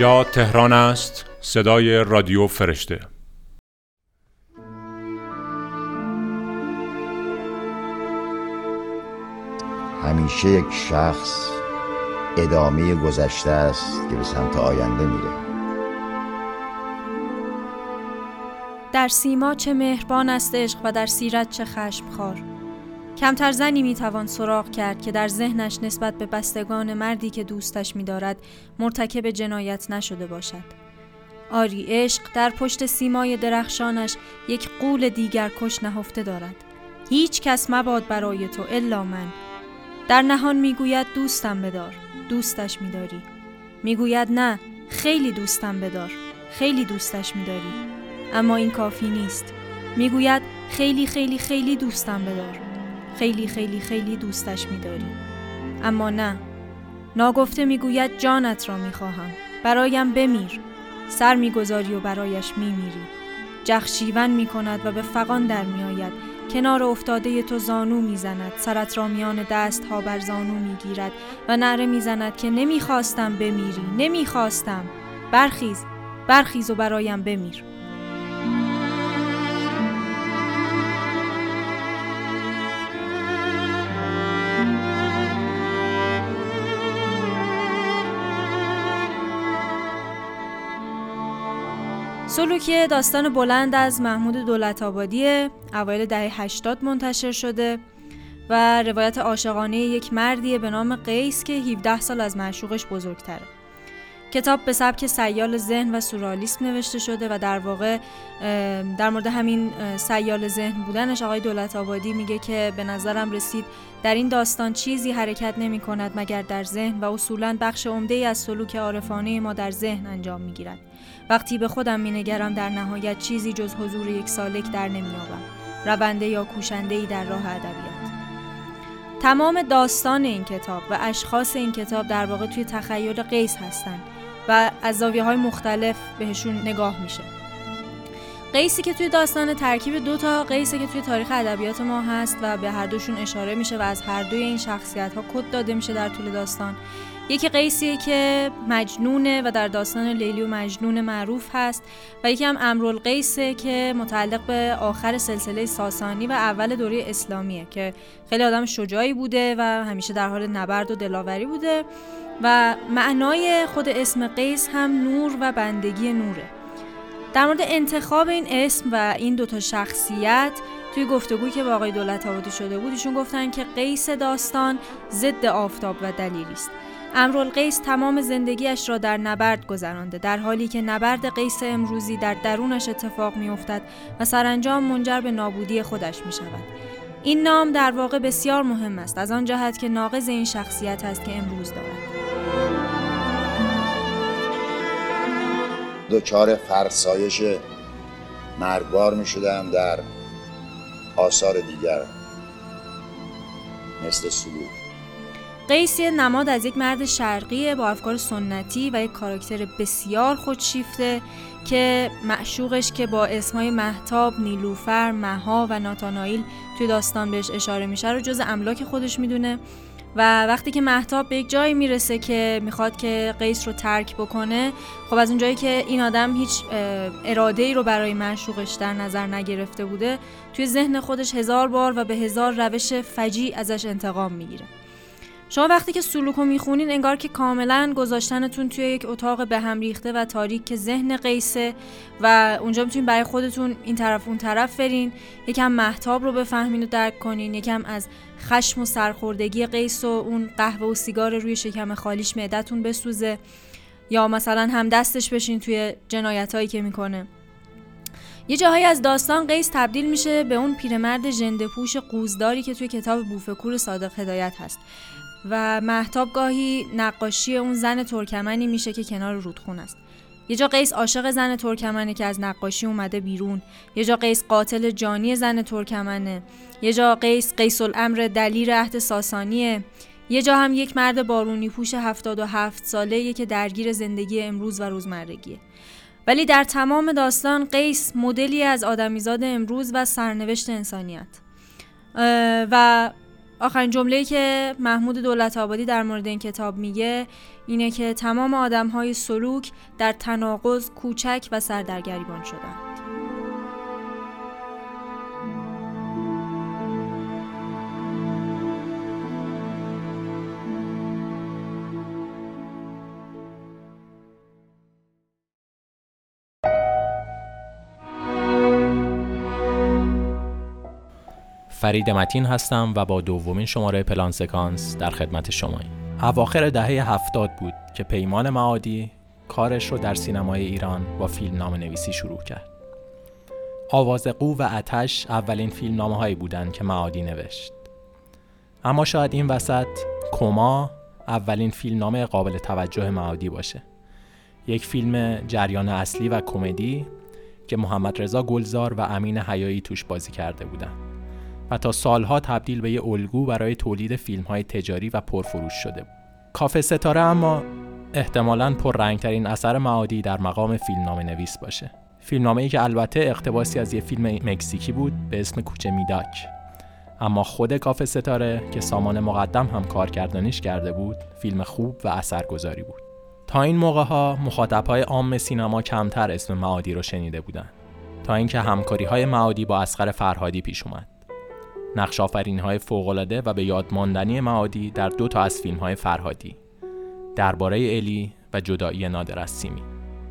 اینجا تهران است. صدای رادیو فرشته. همیشه یک شخص ادامه گذشته است که به سمت آینده میره. در سیما چه مهربان است عشق و در سیرت چه خشمخوار. کمتر زنی می‌توان سراغ کرد که در ذهنش نسبت به بستگان مردی که دوستش میدارد مرتکب جنایت نشده باشد. آری عشق در پشت سیمای درخشانش یک قول دیگر کش نهفته دارد. هیچ کس مباد برای تو الا من. در نهان می‌گوید دوستم بدار دوستش میداری. می‌گوید نه خیلی دوستم بدار خیلی دوستش میداری. اما این کافی نیست. می‌گوید خیلی خیلی خیلی دوستم بدار. خیلی خیلی خیلی دوستش میداری. اما نه. ناگفته می‌گوید جانت را می‌خواهم. برایم بمیر. سر می‌گذاری و برایش میمیری. جخشیون می‌کند و به فقان در میآید. کنار افتاده تو زانو می‌زند. سرت را میان دست ها بر زانو می‌گیرد و نره می‌زند که نمی‌خواستم بمیری. نمی‌خواستم. برخیز. برخیز و برایم بمیر. سلوکی داستان بلند از محمود دولت آبادی اوایل دهه 80 منتشر شده و روایت عاشقانه یک مردیه به نام قیس که 17 سال از معشوقش بزرگتره. کتاب به سبک سیال ذهن و سورالیسم نوشته شده و در واقع در مورد همین سیال ذهن بودنش آقای دولت آبادی میگه که به نظرم رسید در این داستان چیزی حرکت نمی کند مگر در ذهن و اصولا بخش عمده از سلوک عارفانه ما در ذهن انجام می گیرد. وقتی به خودم می نگرم در نهایت چیزی جز حضور یک سالک در نمیابم. رونده یا کوشنده ای در راه ادبیات. تمام داستان این کتاب و اشخاص این کتاب در واقع توی تخیل قیس هستند و از زاویه های مختلف بهشون نگاه میشه. قیسی که توی داستان ترکیب دو تا قیسی که توی تاریخ ادبیات ما هست و به هر دوشون اشاره میشه و از هر دوی این شخصیت ها کد داده میشه در طول داستان یکی قیسیه که مجنونه و در داستان لیلی و مجنون معروف هست و یکی هم امرالقیسه که متعلق به آخر سلسله ساسانی و اول دوره اسلامیه که خیلی آدم شجاعی بوده و همیشه در حال نبرد و دلاوری بوده و معنای خود اسم قیس هم نور و بندگی نوره. در مورد انتخاب این اسم و این دوتا شخصیت توی گفتگویی که با آقای دولت آبادی شده بود ایشون گفتن که قیس داستان ضد آفتاب و دلیلی است امرالقیس تمام زندگیش را در نبرد گذرانده در حالی که نبرد قیس امروزی در درونش اتفاق میافتد و سرانجام منجر به نابودی خودش می شود. این نام در واقع بسیار مهم است از آن جهت که ناقض این شخصیت است که امروز دارد. دوچار فرسایش مرگبار می شدم در آثار دیگر مثل سلوک. نماد از یک مرد شرقی با افکار سنتی و یک کاراکتر بسیار خودشیفته که معشوقش که با اسمهای محتاب، نیلوفر، مها و ناتانائیل توی داستان بهش اشاره میشه رو جز املاک خودش می‌دونه. و وقتی که محتاب به یک جایی می‌رسه که می‌خواد که قیس رو ترک بکنه خب از اونجایی که این آدم هیچ اراده ای رو برای معشوقش در نظر نگرفته بوده توی ذهن خودش هزار بار و به هزار روش فجی ازش انتقام می‌گیره. شما وقتی که سلوکو می‌خونین انگار که کاملا گذاشتنتون توی یک اتاق به هم ریخته و تاریک که ذهن قیسه و اونجا می‌تونین برای خودتون این طرف اون طرف برین. یکم محتاب رو بفهمین و درک کنین. یکم از خشم و سرخوردگی قیس و اون قهوه و سیگار روی شکم خالیش معدتون بسوزه. یا مثلا هم دستش بشین توی جنایت هایی که می‌کنه. یه جاهایی از داستان قیس تبدیل میشه به اون پیرمرد ژنده پوش قوزداری که توی کتاب بوفکور صادق هدایت هست. و محتاب گاهی نقاشی اون زن ترکمنی میشه که کنار رودخون است. یه جا قیس عاشق زن ترکمنه که از نقاشی اومده بیرون. یه جا قیس قاتل جانی زن ترکمنه. یه جا قیس قیس الامر دلیر عهد ساسانیه. یه جا هم یک مرد بارونی پوش 77 ساله که درگیر زندگی امروز و روزمرگیه. ولی در تمام داستان قیس مدلی از آدمیزاد امروز و سرنوشت انسانیت. و آخرین جمله که محمود دولت آبادی در مورد این کتاب میگه اینه که تمام آدم های سلوک در تناقض کوچک و سردرگریبان شدند. فرید متین هستم و با دومین شماره پلان سکانس در خدمت شماییم. اواخر دهه هفتاد بود که پیمان معادی کارش رو در سینمای ایران با فیلم نام نویسی شروع کرد. آواز قو و اتش اولین فیلم نامه هایی بودن که معادی نوشت. اما شاید این وسط کما اولین فیلم نامه قابل توجه معادی باشه. یک فیلم جریان اصلی و کمدی که محمد رضا گلزار و امین حیایی توش بازی کرده بودند. و تا سالها تبدیل به یه الگو برای تولید فیلم های تجاری و پرفروش شده. کافه ستاره اما احتمالاً پررنگترین اثر معادی در مقام فیلمنامه نویس باشه. فیلمنامه ای که البته اقتباسی از یه فیلم مکزیکی بود به اسم کوچه میداک. اما خود کافه ستاره که سامان مقدم هم کارگردانیش کرده بود، فیلم خوب و اثرگذاری بود. تا این موقع ها مخاطب های عام سینما کمتر اسم معادی رو شنیده بودن. تا اینکه همکاری های معادی با اسقر فرهادی پیش اومد. نقش آفرین های فوقالعاده و به یاد ماندنی معادی در دو تا از فیلم های فرهادی درباره الی و جدایی نادر از سیمی.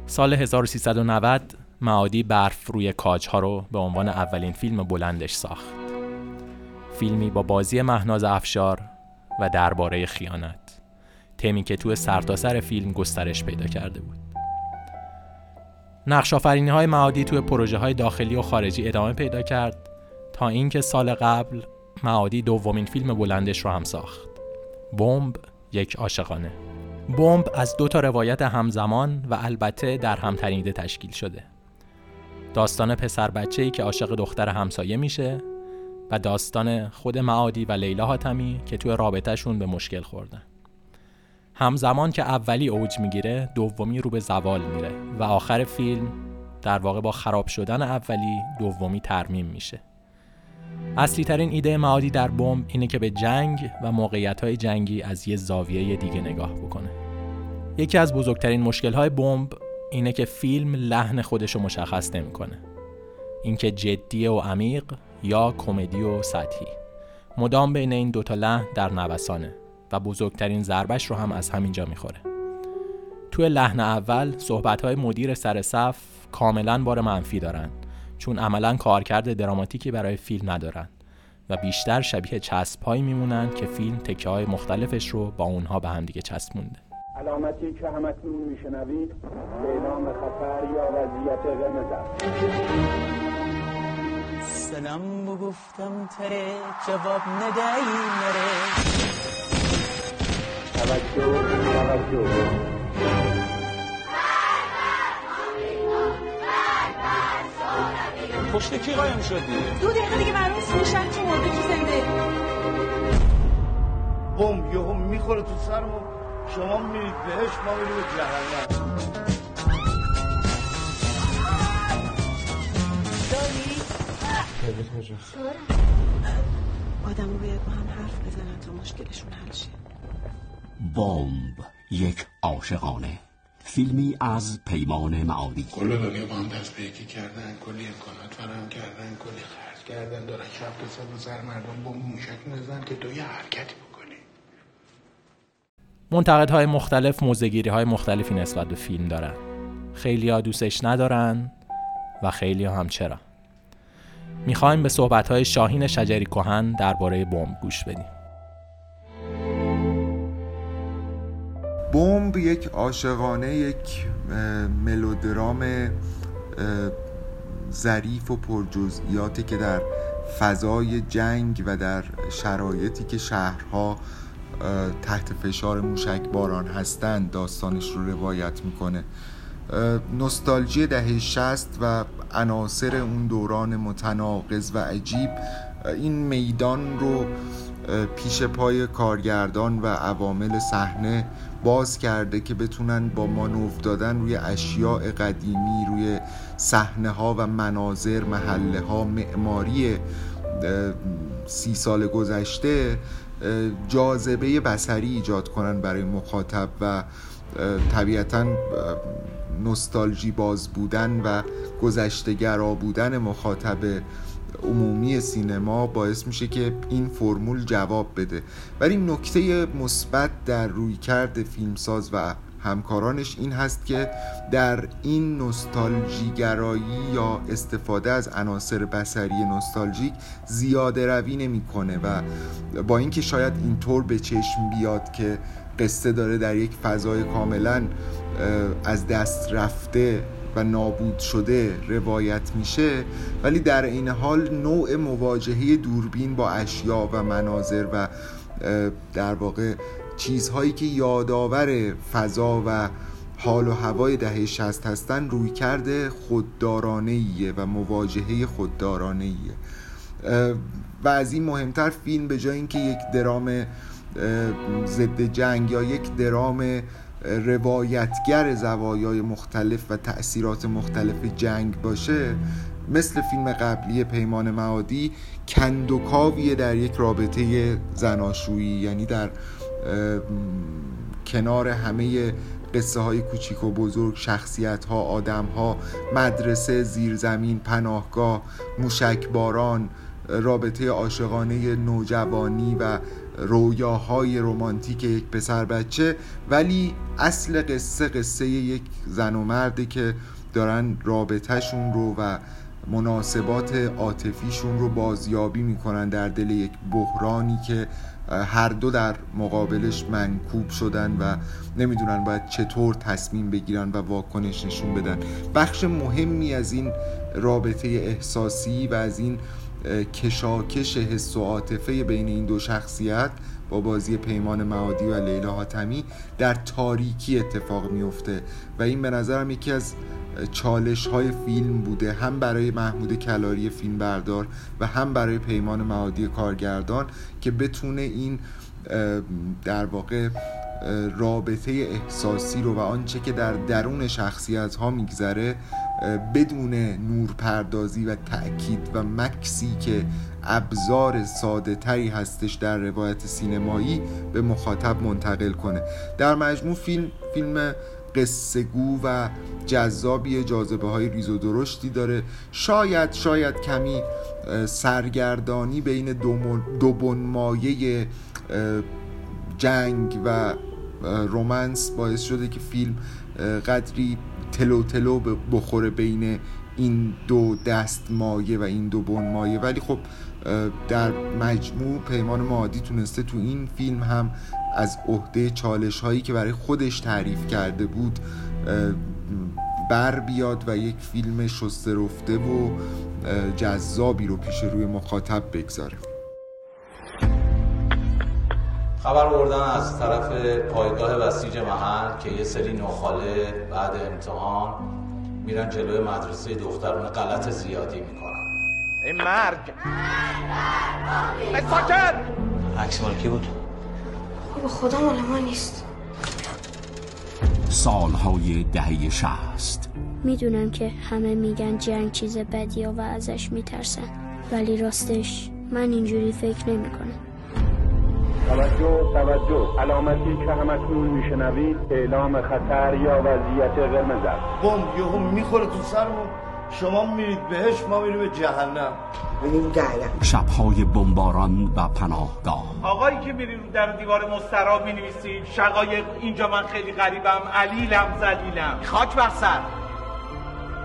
سال 1390 معادی برف روی کاج ها رو به عنوان اولین فیلم بلندش ساخت. فیلمی با بازی مهناز افشار و درباره خیانت تمی که تو سرتاسر سر فیلم گسترش پیدا کرده بود. نقش های معادی توی پروژه های داخلی و خارجی ادامه پیدا کرد تا اینکه سال قبل معادی دومین فیلم بلندش رو هم ساخت. بمب یک عاشقانه. بمب از دو تا روایت همزمان و البته در هم تنیده تشکیل شده. داستان پسر بچه ای که عاشق دختر همسایه میشه و داستان خود معادی و لیلا حاتمی که توی رابطهشون به مشکل خوردن. همزمان که اولی اوج می‌گیره دومی رو به زوال میره و آخر فیلم در واقع با خراب شدن اولی دومی ترمیم میشه. اصلی ترین ایده معادی در بمب اینه که به جنگ و موقعیت های جنگی از یه زاویه دیگه نگاه بکنه. یکی از بزرگترین مشکل های بمب اینه که فیلم لحن خودش رو مشخص نمی‌کنه. اینکه جدی و عمیق یا کمدی و سطحی. مدام بین این دوتا لحن در نوسانه و بزرگترین ضربش رو هم از همینجا می‌خوره. توی لحن اول صحبت های مدیر سر صف کاملا بار منفی دارن چون عملا کارکرد دراماتیکی برای فیلم ندارن و بیشتر شبیه چسب میمونن که فیلم تکه های مختلفش رو با اونها به هم دیگه چسبونده. علامتی که همتون میشنوید به اعلام خطر یا وضعیت قرمز سلام بگفتم تره جواب ندهی نره توجه توجه. پشت کی قایم شدی؟ دو دقیقه دیگه معلوم سوشن چه مرده کی زنده. بمب یهو می‌خوره تو سرمون شما میرید بهش ما میریم به جهنم. آدم رو باید با هم حرف بزنن تا مشکلشون حل شه. بمب یک عاشقانه. فیلمی از پیمان معادی کل دنیا با هم دست به یکی کردن کلی امکانات فراهم کردن کلی خرج کردن دارن شب تا صبح سر مردم با موشک میزن که تو یه حرکتی بکنی. منتقدهای مختلف موزگیری های مختلفی نسبت به فیلم دارن. خیلی ها دوستش ندارن و خیلی ها هم چرا. می‌خوایم به صحبت های شاهین شجری کهن درباره بمب گوش بدیم. بمب یک عاشقانه یک ملودرام ظریف و پرجزئیاتی که در فضای جنگ و در شرایطی که شهرها تحت فشار موشک باران هستند داستانش رو روایت می‌کنه. نستالژی دهه شست و عناصر اون دوران متناقض و عجیب این میدان رو پیش پای کارگردان و عوامل صحنه باز کرده که بتونن با مانوف دادن روی اشیاء قدیمی روی صحنه ها و مناظر محله ها معماری سی سال گذشته جاذبه بسری ایجاد کنن برای مخاطب و طبیعتا نستالژی باز بودن و گذشتگرا بودن مخاطب عمومی سینما باعث میشه که این فرمول جواب بده. ولی نکته مثبت در رویکرد فیلمساز و همکارانش این هست که در این نوستالژیگرایی یا استفاده از عناصر بسری نوستالژیک زیاده روی نمی‌کنه و با اینکه شاید اینطور به چشم بیاد که قصه داره در یک فضای کاملا از دست رفته و نابود شده روایت میشه ولی در این حال نوع مواجهه دوربین با اشیا و مناظر و در واقع چیزهایی که یادآور فضا و حال و هوای دهه شست هستن روی کرده خوددارانه و مواجهه خوددارانه ایه و از این مهمتر فیلم به جای اینکه یک درام ضد جنگ یا یک درام روایتگر زوایای مختلف و تأثیرات مختلف جنگ باشه مثل فیلم قبلی پیمان معادی کندوکاویه در یک رابطه زناشویی یعنی در کنار همه قصه های کوچیک و بزرگ شخصیت ها آدم ها مدرسه زیرزمین پناهگاه موشک باران رابطه عاشقانه نوجوانی و رویاهای رومانتیک یک پسر بچه ولی اصل قصه قصه یک زن و مرده که دارن رابطهشون رو و مناسبات عاطفیشون رو بازیابی می‌کنن در دل یک بحرانی که هر دو در مقابلش منکوب شدن و نمی‌دونن باید چطور تصمیم بگیرن و واکنش نشون بدن. بخش مهمی از این رابطه احساسی و از این کشاکش حس و عاطفه بین این دو شخصیت با بازی پیمان معادی و لیلا حاتمی در تاریکی اتفاق میفته و این به نظرم یکی از چالش های فیلم بوده هم برای محمود کلاری فیلم بردار و هم برای پیمان معادی کارگردان که بتونه این در واقع رابطه احساسی رو و آنچه که در درون شخصیت ها میگذره بدون نورپردازی و تأکید و مکسی که ابزار ساده تری هستش در روایت سینمایی به مخاطب منتقل کنه. در مجموع فیلم فیلم قصه گو و جذابی جاذبه های ریز و درشتی داره. شاید شاید کمی سرگردانی بین دو بنمایه جنگ و رومنس باعث شده که فیلم قدری تلو تلو بخوره بین این دو دست مایه و این دو بن مایه. ولی خب در مجموع پیمان مادی تونسته تو این فیلم هم از عهده چالش هایی که برای خودش تعریف کرده بود بر بیاد و یک فیلم شسته رفته و جذابی رو پیش روی مخاطب بگذاره. خبر بردن از طرف پایگاه بسیج محل که یه سری نخاله بعد امتحان میرن جلوی مدرسه دخترون غلط زیادی می‌کنن. این مرگ. ساکت عکس مال کی بود؟ به خدا مال ما نیست. سالهای دهه شست می‌دونم که همه میگن جنگ چیز بدیه و ازش میترسن. ولی راستش من اینجوری فکر نمی کنم توجه توجه. علامتی که همکنون میشنوید اعلام خطر یا وضعیت قرمز است. بمب یهو می‌خوره تو سرمون. شما میرید بهش ما میریم به جهنم. شبهای بمباران و پناهگاه. آقایی که میری رو در دیوار مستراب می نویسید شقایق اینجا من خیلی غریبم علیلم زلیلم خاک بر سر.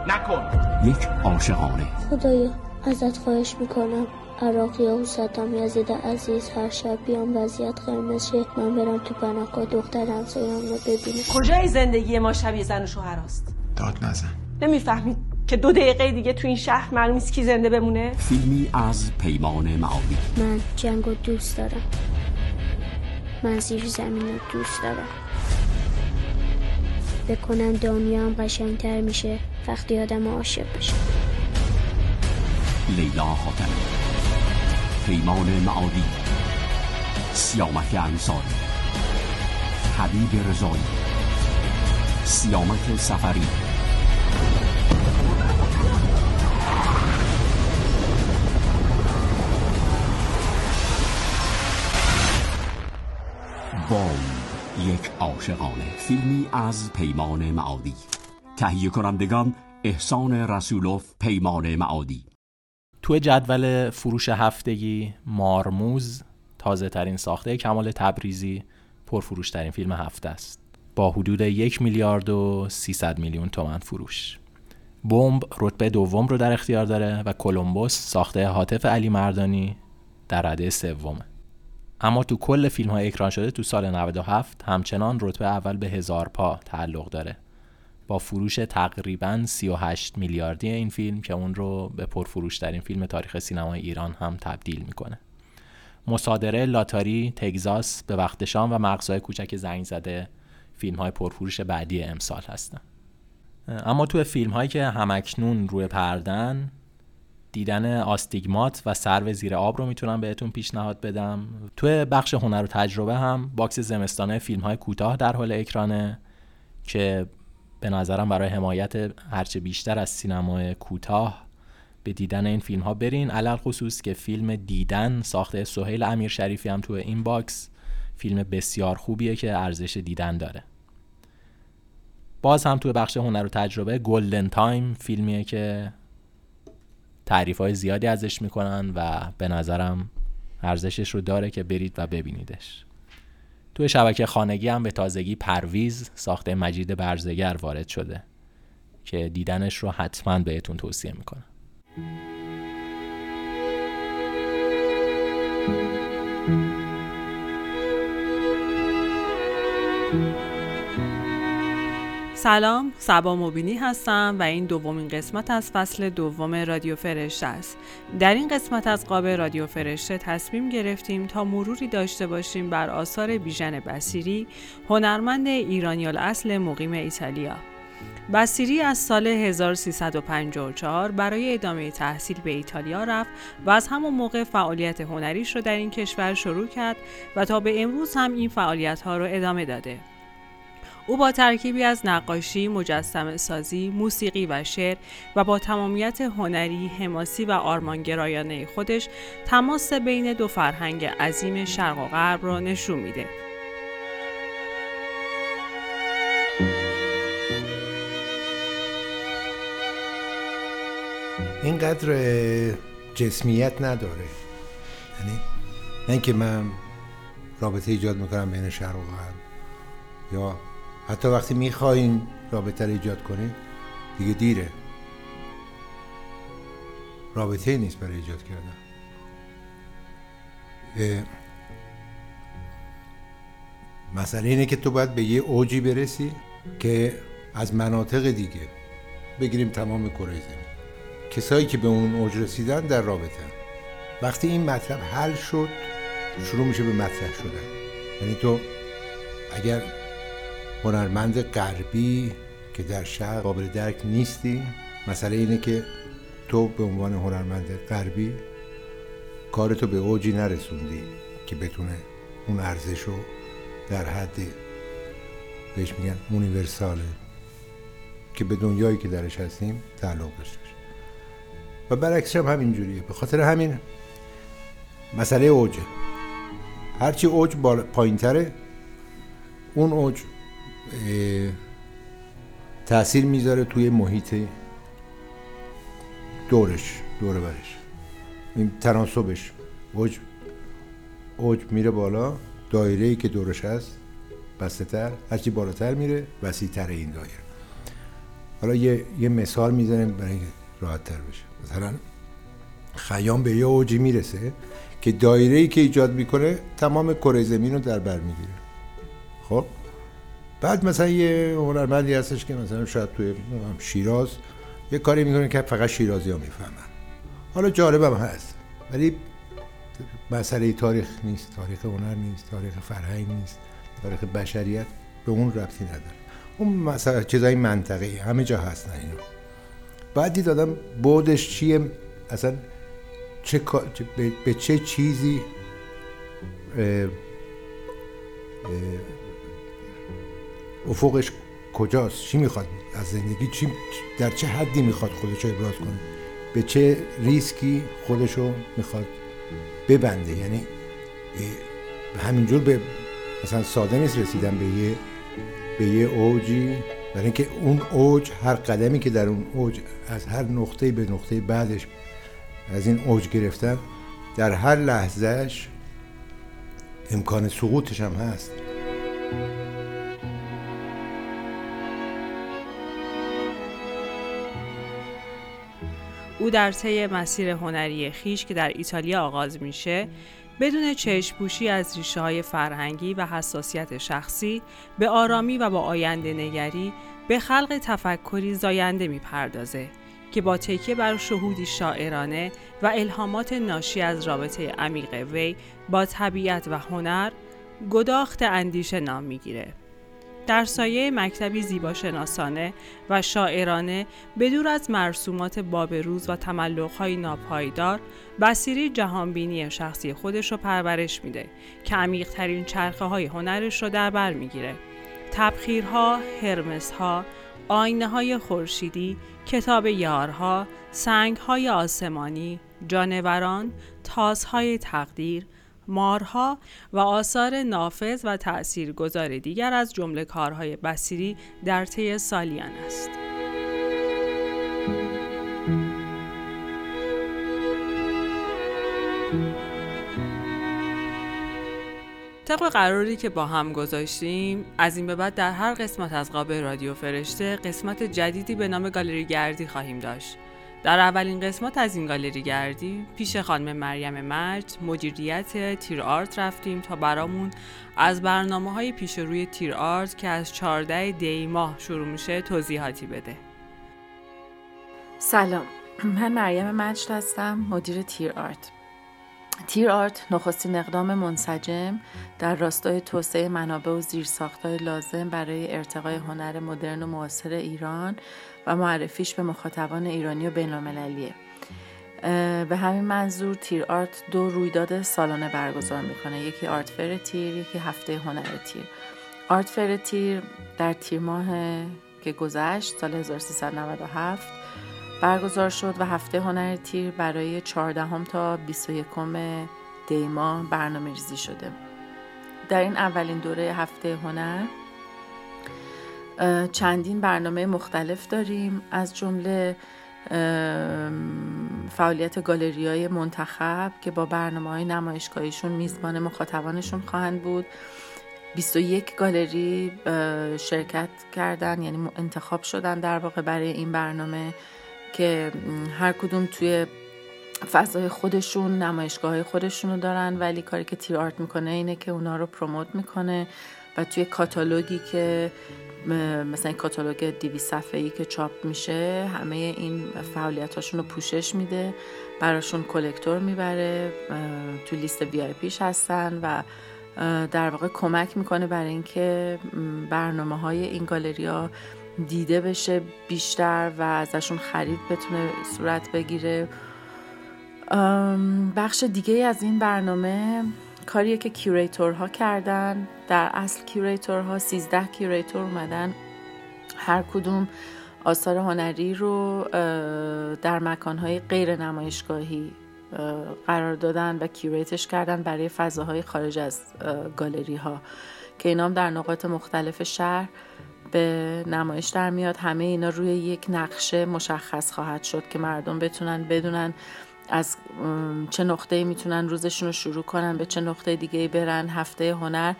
نکن. یک عاشقانه. خدایا ازت خواهش می‌کنم. عراقی و صدام یزید عزیز هر شب بیام وضعیت قرمز شه من برم تو پناهگاه دختر همسایه‌ام رو ببینم. کجای زندگی ما شبیه زن و شوهر است داد نزن. نمی‌فهمید که دو دقیقه دیگه تو این شهر معلوم نیست کی زنده بمونه؟ فیلمی از پیمان معادی من جنگ و دوست دارم. من زیر زمین رو دوست دارم. بکنم دنیا هم قشنگتر میشه وقتی آدم عاشق بشه. لیلا حاتمی. پیمان معادی. سیامک انصاری. حبیب رضایی. سیامک سفری بام یک عاشقانه. فیلمی از پیمان معادی. تهیه کنندگان احسان رسولوف پیمان معادی. تو جدول فروش هفتگی مارموز تازه ترین ساخته کمال تبریزی پرفروش ترین فیلم هفته است. با حدود یک میلیارد و 300 میلیون تومن فروش. بمب رتبه دوم رو در اختیار داره و کلمبوس ساخته حاطف علی مردانی در رده سومه. اما تو کل فیلم های اکران شده تو سال 97 همچنان رتبه اول به هزار پا تعلق داره. با فروش تقریبا 38 میلیاردی این فیلم که اون رو به پرفروشترین فیلم تاریخ سینمای ایران هم تبدیل می‌کنه. مصادره لاتاری تگزاس به وقت شام و مغزهای کوچک زنگ زده فیلم های پرفروش بعدی امسال هستن. اما تو فیلم هایی که همکنون روی پردن دیدن آستیگمات و سرو زیر آب رو می‌تونم بهتون پیشنهاد بدم. تو بخش هنر و تجربه هم box زمستانه فیلم های کوتاه در حال اکرانه که به نظرم برای حمایت هرچه بیشتر از سینمای کوتاه به دیدن این فیلم ها برین. علی الخصوص که فیلم دیدن ساخته سهیل امیر شریفی هم تو این box فیلم بسیار خوبیه که ارزش دیدن داره. باز هم تو بخش هنر و تجربه Golden Time فیلمیه که تعریف های زیادی ازش می‌کنن و به نظرم ارزشش رو داره که برید و ببینیدش. توی شبکه خانگی هم به تازگی پرویز ساخته مجید برزگر وارد شده که دیدنش رو حتما بهتون توصیه می‌کنم. سلام سبا مبینی هستم و این دومین قسمت از فصل دوم رادیو فرشته است در این قسمت از قاب رادیو فرشته تصمیم گرفتیم تا مروری داشته باشیم بر آثار بیژن بسیری هنرمند ایرانی اصل مقیم ایتالیا بسیری از سال 1354 برای ادامه تحصیل به ایتالیا رفت و از همون موقع فعالیت هنریش رو در این کشور شروع کرد و تا به امروز هم این فعالیت ها رو ادامه داده. او با ترکیبی از نقاشی، مجسم سازی، موسیقی و شعر و با تمامیت هنری، حماسی و آرمانگرایانه خودش تماس بین دو فرهنگ عظیم شرق و غرب را نشون میده. اینقدر جسمیت نداره یعنی نه اینکه من رابطه ایجاد می‌کنم بین شرق و غرب یا حتی وقتی می‌خواین رابطه رو ایجاد کنید دیگه دیره. رابطه نیست برای ایجاد کردن. مسئله اینه که تو باید به یه اوجی برسی که از مناطق دیگه بگیریم تمام کره کسایی که به اون اوج رسیدن در رابطه وقتی این مطلب حل شد شروع میشه به مطرح شدن. یعنی تو اگر هنرمند غربی که در شهر قابل درک نیستی. مسئله اینه که تو به عنوان هنرمند غربی کارتو به اوجی نرسوندی که بتونه اون ارزش در حد بهش میگن اونیورساله که به دنیایی که درش هستیم تعلق داشته و برعکسش هم همینجوریه. به خاطر همین مسئله اوجه. هرچی اوج پایین تره اون اوج تاثیر می‌ذاره توی محیط دورش دور برش این تناسبش اوج اوج میره بالا دایره ای که دورش هست بسته تر هرچی بالاتر میره وسیع تر این دایره. حالا یه, یه مثال می‌زنیم برای راحت تر بشه. مثلا خیام به یه اوجی می‌رسه که دایره ای که ایجاد می‌کنه تمام کره زمین رو در بر می‌گیره. خب؟ بعد مثلا یه هنرمندی هستش که مثلا شاید توی شیراز یه کاری می‌کنه که فقط شیرازی ها می‌فهمن. حالا جالبم هست ولی مسئله تاریخ نیست تاریخ هنر نیست تاریخ فرهنگ نیست تاریخ بشریت به اون ربطی نداره. اون مثلا چیزای منطقی همه جا هستن اینا. بعد دید آدم بودش چیه؟ اصلا چه به, چه چیزی افقش کجاست؟ چی می‌خواد از زندگی؟ چی در چه حدی می‌خواد خودش رو ابراز کنه؟ به چه ریسکی خودش رو می‌خواد ببنده؟ یعنی همینجور به مثلا ساده نیست رسیدن به یه به یه اوجی. برای اینکه اون اوج هر قدمی که در اون اوج از هر نقطه به نقطه بعدش از این اوج گرفتن در هر لحظهش امکان سقوطش هم هست. او در طی مسیر هنری خیش که در ایتالیا آغاز میشه بدون چشمپوشی از ریشه های فرهنگی و حساسیت شخصی به آرامی و با آینده نگری به خلق تفکری زاینده می‌پردازه که با تکیه بر شهودی شاعرانه و الهامات ناشی از رابطه عمیق وی با طبیعت و هنر گداخت اندیشه نام می‌گیره. در سایه مکتبی زیباشناسانه و شاعرانه بدور از مرسومات بابروز و تملقهای ناپایدار بسیری جهانبینی شخصی خودش رو پرورش میده که عمیقترین چرخه های هنرش رو در بر می‌گیره. تبخیرها، هرمسها، آینه های خورشیدی، کتاب یارها، سنگ های آسمانی، جانوران، تازهای تقدیر، مارها و آثار نافذ و تأثیرگذار دیگر از جمله کارهای بسیری در طی سالیان است. طبق قراری که با هم گذاشتیم از این به بعد در هر قسمت از قاب رادیو فرشته قسمت جدیدی به نام گالری گردی خواهیم داشت در اولین قسمت از این گالری گردی پیش خانم مریم مجد مدیریت تیر آرت رفتیم تا برامون از برنامه های پیش روی تیر آرت که از 14 دی ماه شروع میشه توضیحاتی بده. سلام. من مریم مجد هستم مدیر تیر آرت. تیر آرت نخستین اقدام منسجم در راستای توسعه منابع و زیرساختهای لازم برای ارتقای هنر مدرن و معاصر ایران و معرفیش به مخاطبان ایرانی و بینالمللیه. به همین منظور تیر آرت دو رویداد سالانه برگزار می‌کنه. یکی art fair تیر یکی هفته هنر تیر. آرت فر تیر در تیر ماه که گذشت سال 1397 برگزار شد و هفته هنر تیر برای 14 تا 21 دیما برنامه ریزی شده. در این اولین دوره هفته هنر چندین برنامه مختلف داریم. از جمله فعالیت گالری های منتخب که با برنامه های نمایشگاهیشون میزبان مخاطبانشون خواهند بود. 21 گالری شرکت کردن یعنی انتخاب شدن در واقع برای این برنامه که هر کدوم توی فضای خودشون نمایشگاه خودشون رو دارن. ولی کاری که تیر آرت می‌کنه اینه که اونا رو پروموت می‌کنه و توی کاتالوگی که مثلا این کاتالوگ دیوی صفحه ای که چاپ میشه همه این فعالیت هاشون رو پوشش میده براشون کلکتور می‌بره تو لیست VIP ش هستن و در واقع کمک می‌کنه برای اینکه برنامه های این گالری ها دیده بشه بیشتر و ازشون خرید بتونه صورت بگیره. بخش دیگه از این برنامه کاریه که curator ها کردن. در اصل curator ها 13 curator اومدن. هر کدوم آثار هنری رو در مکانهای غیر نمایشگاهی قرار دادن و کیوریتش کردن برای فضاهای خارج از گالری ها که اینام در نقاط مختلف شهر به نمایش در میاد. همه اینا روی یک نقشه مشخص خواهد شد که مردم بتونن بدونن از چه نقطه می‌تونن روزشون رو شروع کنن به چه نقطه دیگه برن هفته هنر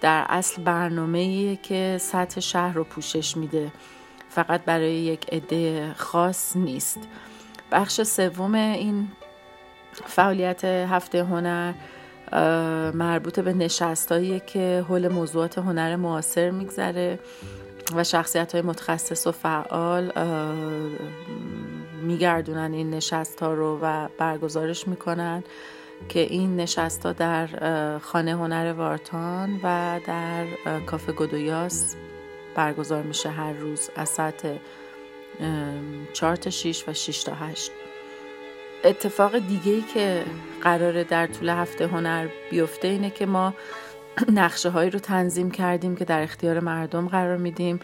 در اصل برنامه که سطح شهر رو پوشش میده. فقط برای یک عده خاص نیست. بخش سوم این فعالیت هفته هنر مربوط به نشستهایی که حول موضوعات هنر معاصر میگذره و شخصیت های متخصص و فعال میگردونن این نشست ها رو و برگزارش می‌کنن که این نشست ها در خانه هنر وارتان و در کافه گدویاس برگزار میشه هر روز از ساعت 4 تا 6 و 6 تا 8 اتفاق دیگه ای که قراره در طول هفته هنر بیفته اینه که ما نقشه هایی رو تنظیم کردیم که در اختیار مردم قرار میدیم.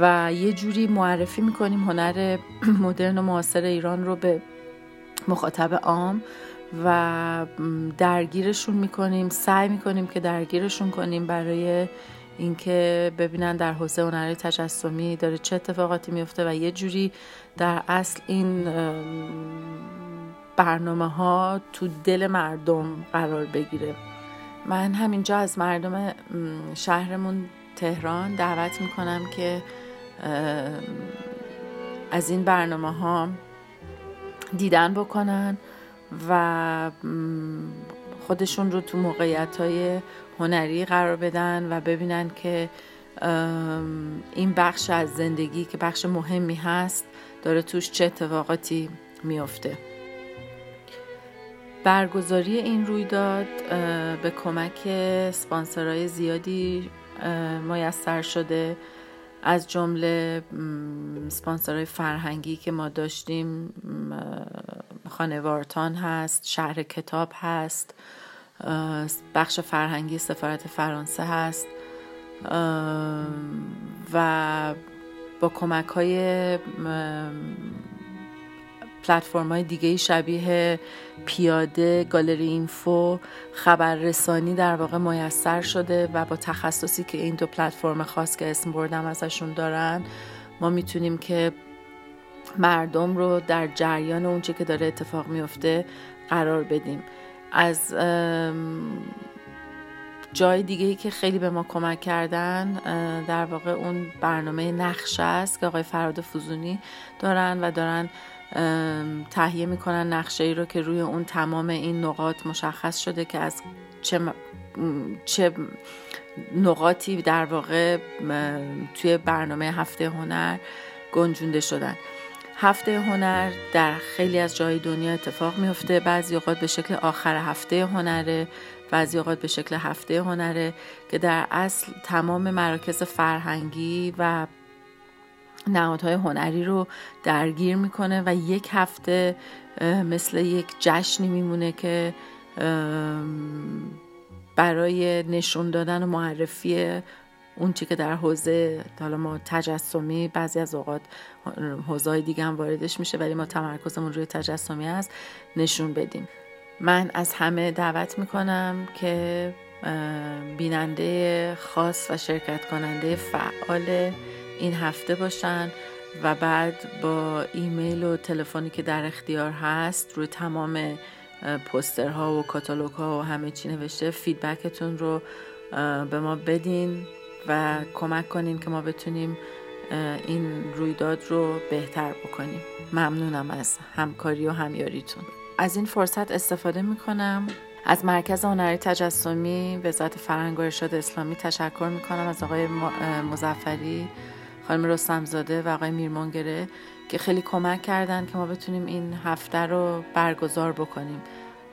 و یه جوری معرفی می‌کنیم هنر مدرن و معاصر ایران رو به مخاطب عام و درگیرشون می‌کنیم سعی می‌کنیم که درگیرشون کنیم برای اینکه ببینن در حوزه هنری تجسمی داره چه اتفاقاتی میفته و یه جوری در اصل این برنامه ها تو دل مردم قرار بگیره. من همینجا از مردم شهرمون تهران دعوت می‌کنم که از این برنامه ها دیدن بکنن و خودشون رو تو موقعیت های هنری قرار بدن و ببینن که این بخش از زندگی که بخش مهمی هست داره توش چه اتفاقاتی میافته. برگزاری این رویداد به کمک سپانسرهای زیادی میسر شده از جمله سپانسرهای فرهنگی که ما داشتیم خانوارتان هست شهر کتاب هست بخش فرهنگی سفارت فرانسه هست و با کمک های پلتفرم های دیگه شبیه پیاده گالری اینفو خبررسانی در واقع میسر شده و با تخصصی که این دو پلتفرم خاص که اسم بردم ازشون دارن ما می‌تونیم که مردم رو در جریان اونچه که داره اتفاق میفته قرار بدیم. از جای دیگه ای که خیلی به ما کمک کردن در واقع اون برنامه نقشه است که آقای فراد فوزونی دارن و دارن تهیه می‌کنن نقشه ای رو که روی اون تمام این نقاط مشخص شده که از چه, چه نقاطی در واقع توی برنامه هفته هنر گنجونده شدن. هفته هنر در خیلی از جای دنیا اتفاق میفته بعضی اوقات به شکل آخر هفته هنره بعضی اوقات به شکل هفته هنره که در اصل تمام مراکز فرهنگی و نهادهای هنری رو درگیر می‌کنه و یک هفته مثل یک جشنی میمونه که برای نشون دادن و معرفی اون چی که در حوزه حالا ما تجسمی بعضی از اوقات حوزه های دیگه هم واردش میشه ولی ما تمرکزمون روی تجسمی هست نشون بدیم. من از همه دعوت می‌کنم که بیننده خاص و شرکت کننده فعال این هفته باشن و بعد با ایمیل و تلفنی که در اختیار هست روی تمام پوسترها و کاتالوگ ها و همه چی نوشته فیدبکتون رو به ما بدین و کمک کنین که ما بتونیم این رویداد رو بهتر بکنیم. ممنونم از همکاری و همیاریتون. از این فرصت استفاده می‌کنم. از مرکز هنری تجسمی وزارت فرهنگ و ارشاد اسلامی تشکر می‌کنم. از آقای مزفری خانم رستمزاده و آقای میرمانگره که خیلی کمک کردن که ما بتونیم این هفته رو برگزار بکنیم.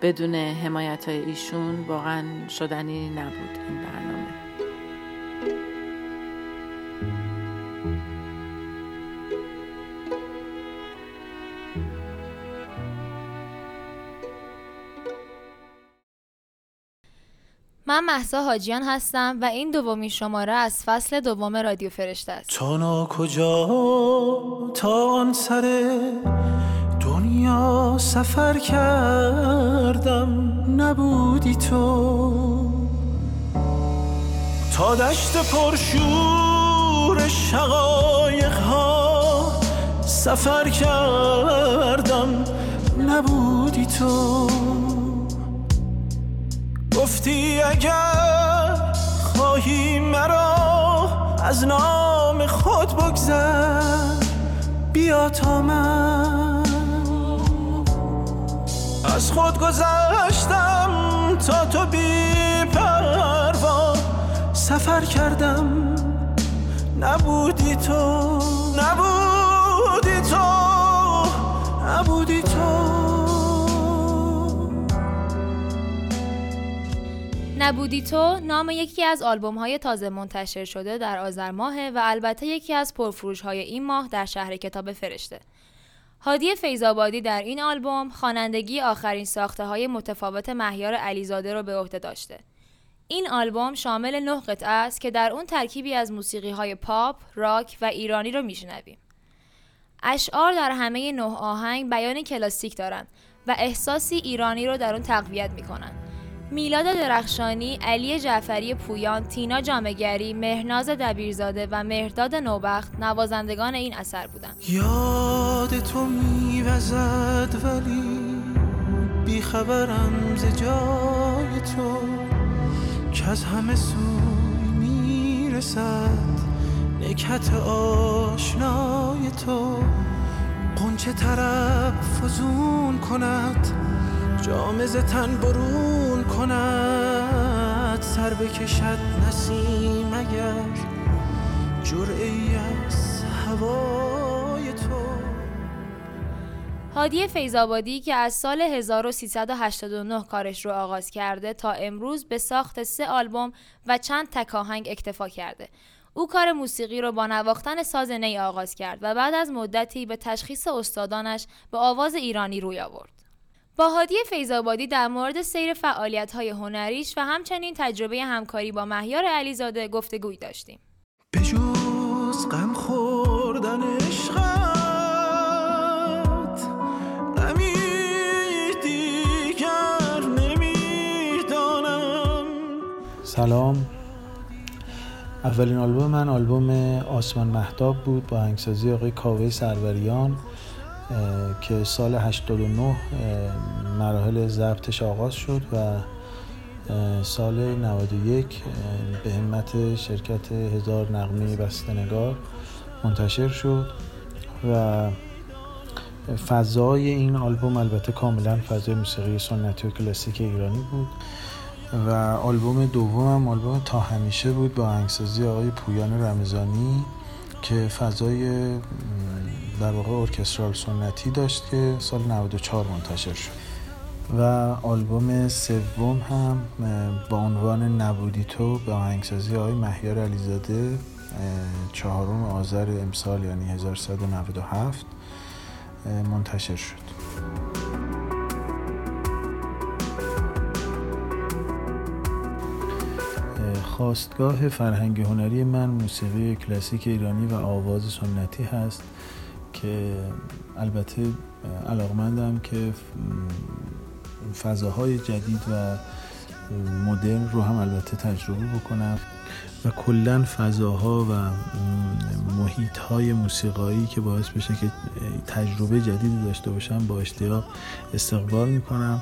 بدون حمایت های ایشون واقعا شدنی نبود این برنامه من محسا حاجیان هستم و این دومین شماره از فصل دوم رادیو فرشته است. تا کجا تا آن سر دنیا سفر کردم نبودی تو. تا دشت پرشور شقایق ها سفر کردم نبودی تو. گفتی اگر خواهی مرا از نام خود بگذر بیا تا من. از خود گذشتم تا تو بی پروا. سفر کردم نبودی تو نبودی تو نبودی تو. نبودی تو نام یکی از آلبوم های تازه منتشر شده در آذر ماه و البته یکی از پرفروش های این ماه در شهر کتاب فرشته. هادی فیزابادی در این آلبوم خوانندگی آخرین ساخته های متفاوت مهیار علیزاده را به عهده داشته. این آلبوم شامل نه قطعه است که در اون ترکیبی از موسیقی های پاپ، راک و ایرانی رو میشنویم. اشعار در همه نه آهنگ بیان کلاسیک دارند و احساسی ایرانی رو در اون تقویت می‌کنن میلاد درخشانی، علی جعفری پویان، تینا جامگری، مهناز دبیرزاده و مهرداد نوبخت نوازندگان این اثر بودند. یاد تو میوزد ولی بیخبرم ز جای تو که از همه سوی می‌رسد نکت آشنای تو قنچه طرف فزون کند جامز تن برون کند سر بکشد نسیم اگر جرعی از هوای تو هادی فیزابادی که از سال 1389 کارش رو آغاز کرده تا امروز به ساخت سه آلبوم و چند تکاهنگ اکتفا کرده او کار موسیقی رو با نواختن ساز نی آغاز کرد و بعد از مدتی به تشخیص استادانش به آواز ایرانی روی آورد. با هادی فیضآبادی در مورد سیر فعالیت های هنریش و همچنین تجربه همکاری با مهیار علیزاده گفتگوی داشتیم. بجز غم خوردن عشقت غمی دیگر نمی‌دانم. سلام. اولین آلبوم من آلبوم آسمان محتاب بود با هنگسازی آقای کاوه سروریان. که سال 89 مراحل ضبطش آغاز شد و سال 91 به همت شرکت هزار نقمی بستنگار منتشر شد و فضای این آلبوم البته کاملا فضای موسیقی سنتی و کلاسیک ایرانی بود و آلبوم دومم آلبوم تا همیشه بود با آهنگسازی آقای پویان رمضانی که فضای در واقع ارکسترال سنتی داشت که سال 94 منتشر شد. و آلبوم سوم هم با عنوان نبودی تو به آهنگسازی آقای مهیار علیزاده چهارم آذر امسال یعنی 1197 منتشر شد. خواستگاه فرهنگ هنری من موسیقی کلاسیک ایرانی و آواز سنتی هست. که البته علاقمندم که فضاهای جدید و مدرن رو هم البته تجربه بکنم. و کلا فضاها و محیط های موسیقایی که باعث بشه که تجربه جدیدی داشته باشم با اشتیاق استقبال می‌کنم.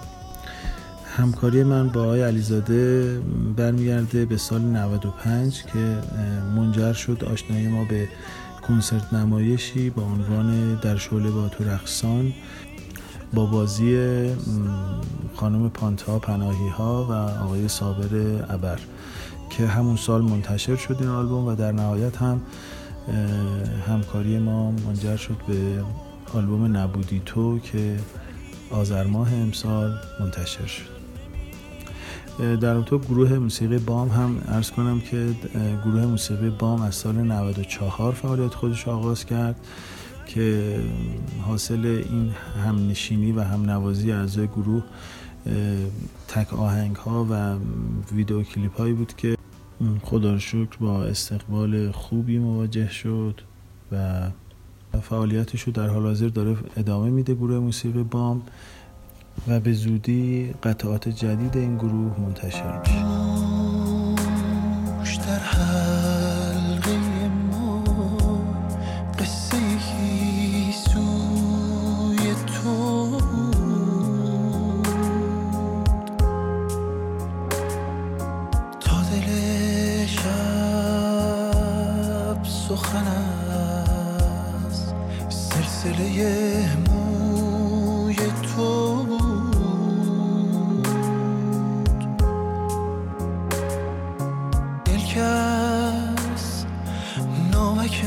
همکاری من با آقای علیزاده برمیگرده به سال 95 که منجر شد آشنایی ما به کنسرت نمایشی با عنوان در شعله با تو رقصان با بازی خانم پانتا پناهی ها و آقای صابر ابر که همون سال منتشر شد این آلبوم و در نهایت هم همکاری ما منجر شد به آلبوم نبودی تو که آذر ماه امسال منتشر شد. در تو گروه موسیقی بام هم ارز کنم که گروه موسیقی بام از سال 94 فعالیت خودش آغاز کرد که حاصل این همنشینی و هم نوازی اعضای گروه تک آهنگ ها و ویدیو کلیپ هایی بود که خدا شکر با استقبال خوبی مواجه شد و فعالیتش رو در حال حاضر داره ادامه میده گروه موسیقی بام. و به زودی قطعات جدید این گروه منتشر میشه.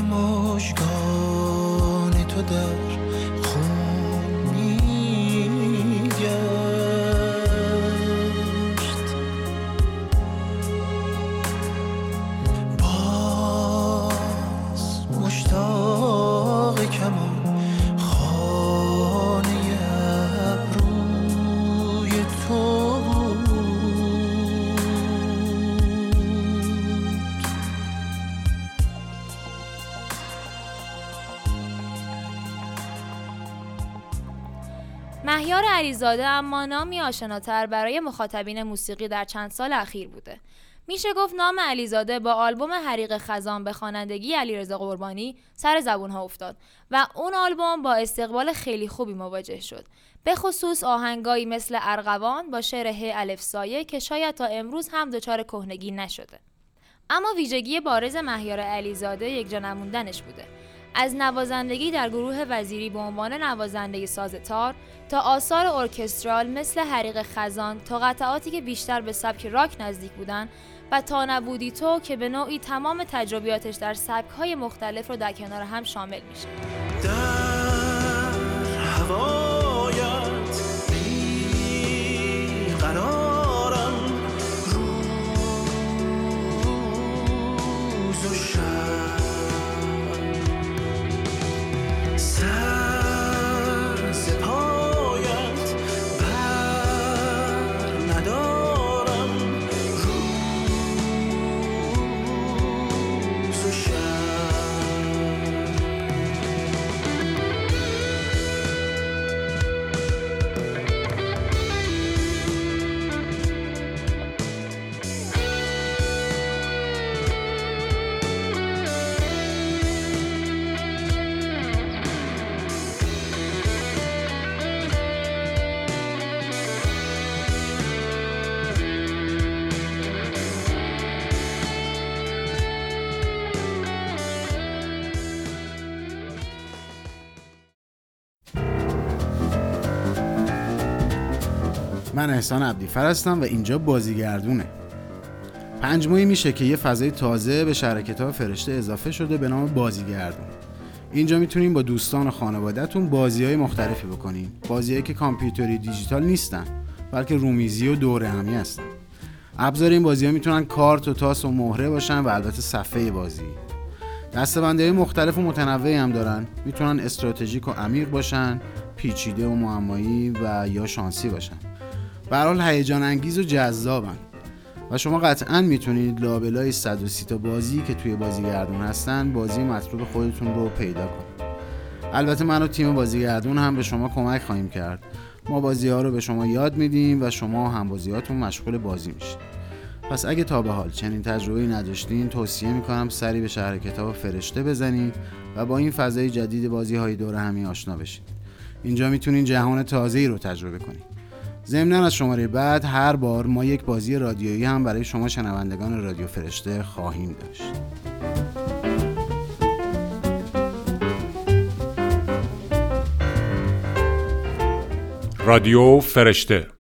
مشگان تو در علیزاده اما نامی آشناتر برای مخاطبین موسیقی در چند سال اخیر بوده. میشه گفت نام علیزاده با آلبوم حریق خزان به خوانندگی علیرضا قربانی سر زبون ها افتاد و اون آلبوم با استقبال خیلی خوبی مواجه شد. به خصوص آهنگایی مثل ارغوان با شعر ه الف سایه که شاید تا امروز هم دچار کهنگی نشده. اما ویژگی بارز مهیار علیزاده یک جا نموندنش بوده. از نوازندگی در گروه وزیری به عنوان نوازنده ساز تار تا آثار ارکسترال مثل حریق خزان تا قطعاتی که بیشتر به سبک راک نزدیک بودن و تا نبودی تو که به نوعی تمام تجربیاتش در سبکهای مختلف رو در کنار هم شامل میشه. من احسان عبدیفر هستم و اینجا بازیگردونه. پنج ماهی میشه که یه فضای تازه به شهر کتاب فرشته اضافه شده به نام بازیگردون. اینجا می‌تونیم با دوستان و خانوادهتون بازی های مختلفی بکنین بازیهایی که کامپیوتری دیجیتال نیستن بلکه رومیزی و دوره همی هستن. ابزار این بازی می‌تونن کارت و تاس و مهره باشن و البته صفحه بازی. دستبندی های مختلف و متنوعی هم دارن. می‌تونن استراتژیک و عمیق باشن پیچیده و معمایی و یا شانسی باشن. به حال هیجان انگیز و جذابن. و شما قطعا می‌تونید لابلای 130 تا بازی که توی بازیگردون هستن بازی مطلوب خودتون رو پیدا کنید. البته من و تیم بازیگردون هم به شما کمک خواهیم کرد. ما بازی ها رو به شما یاد میدیم و شما هم بازیاتون مشغول بازی میشید. پس اگه تا به حال چنین تجربه نداشتین توصیه می‌کنم سری به شهر کتاب فرشته بزنید و با این فضای جدید بازی های دور همی آشنا بشید. اینجا می‌تونین جهان تازه رو تجربه کنید. ضمنا از شماره بعد هر بار ما یک بازی رادیویی هم برای شما شنوندگان رادیو فرشته خواهیم داشت. رادیو فرشته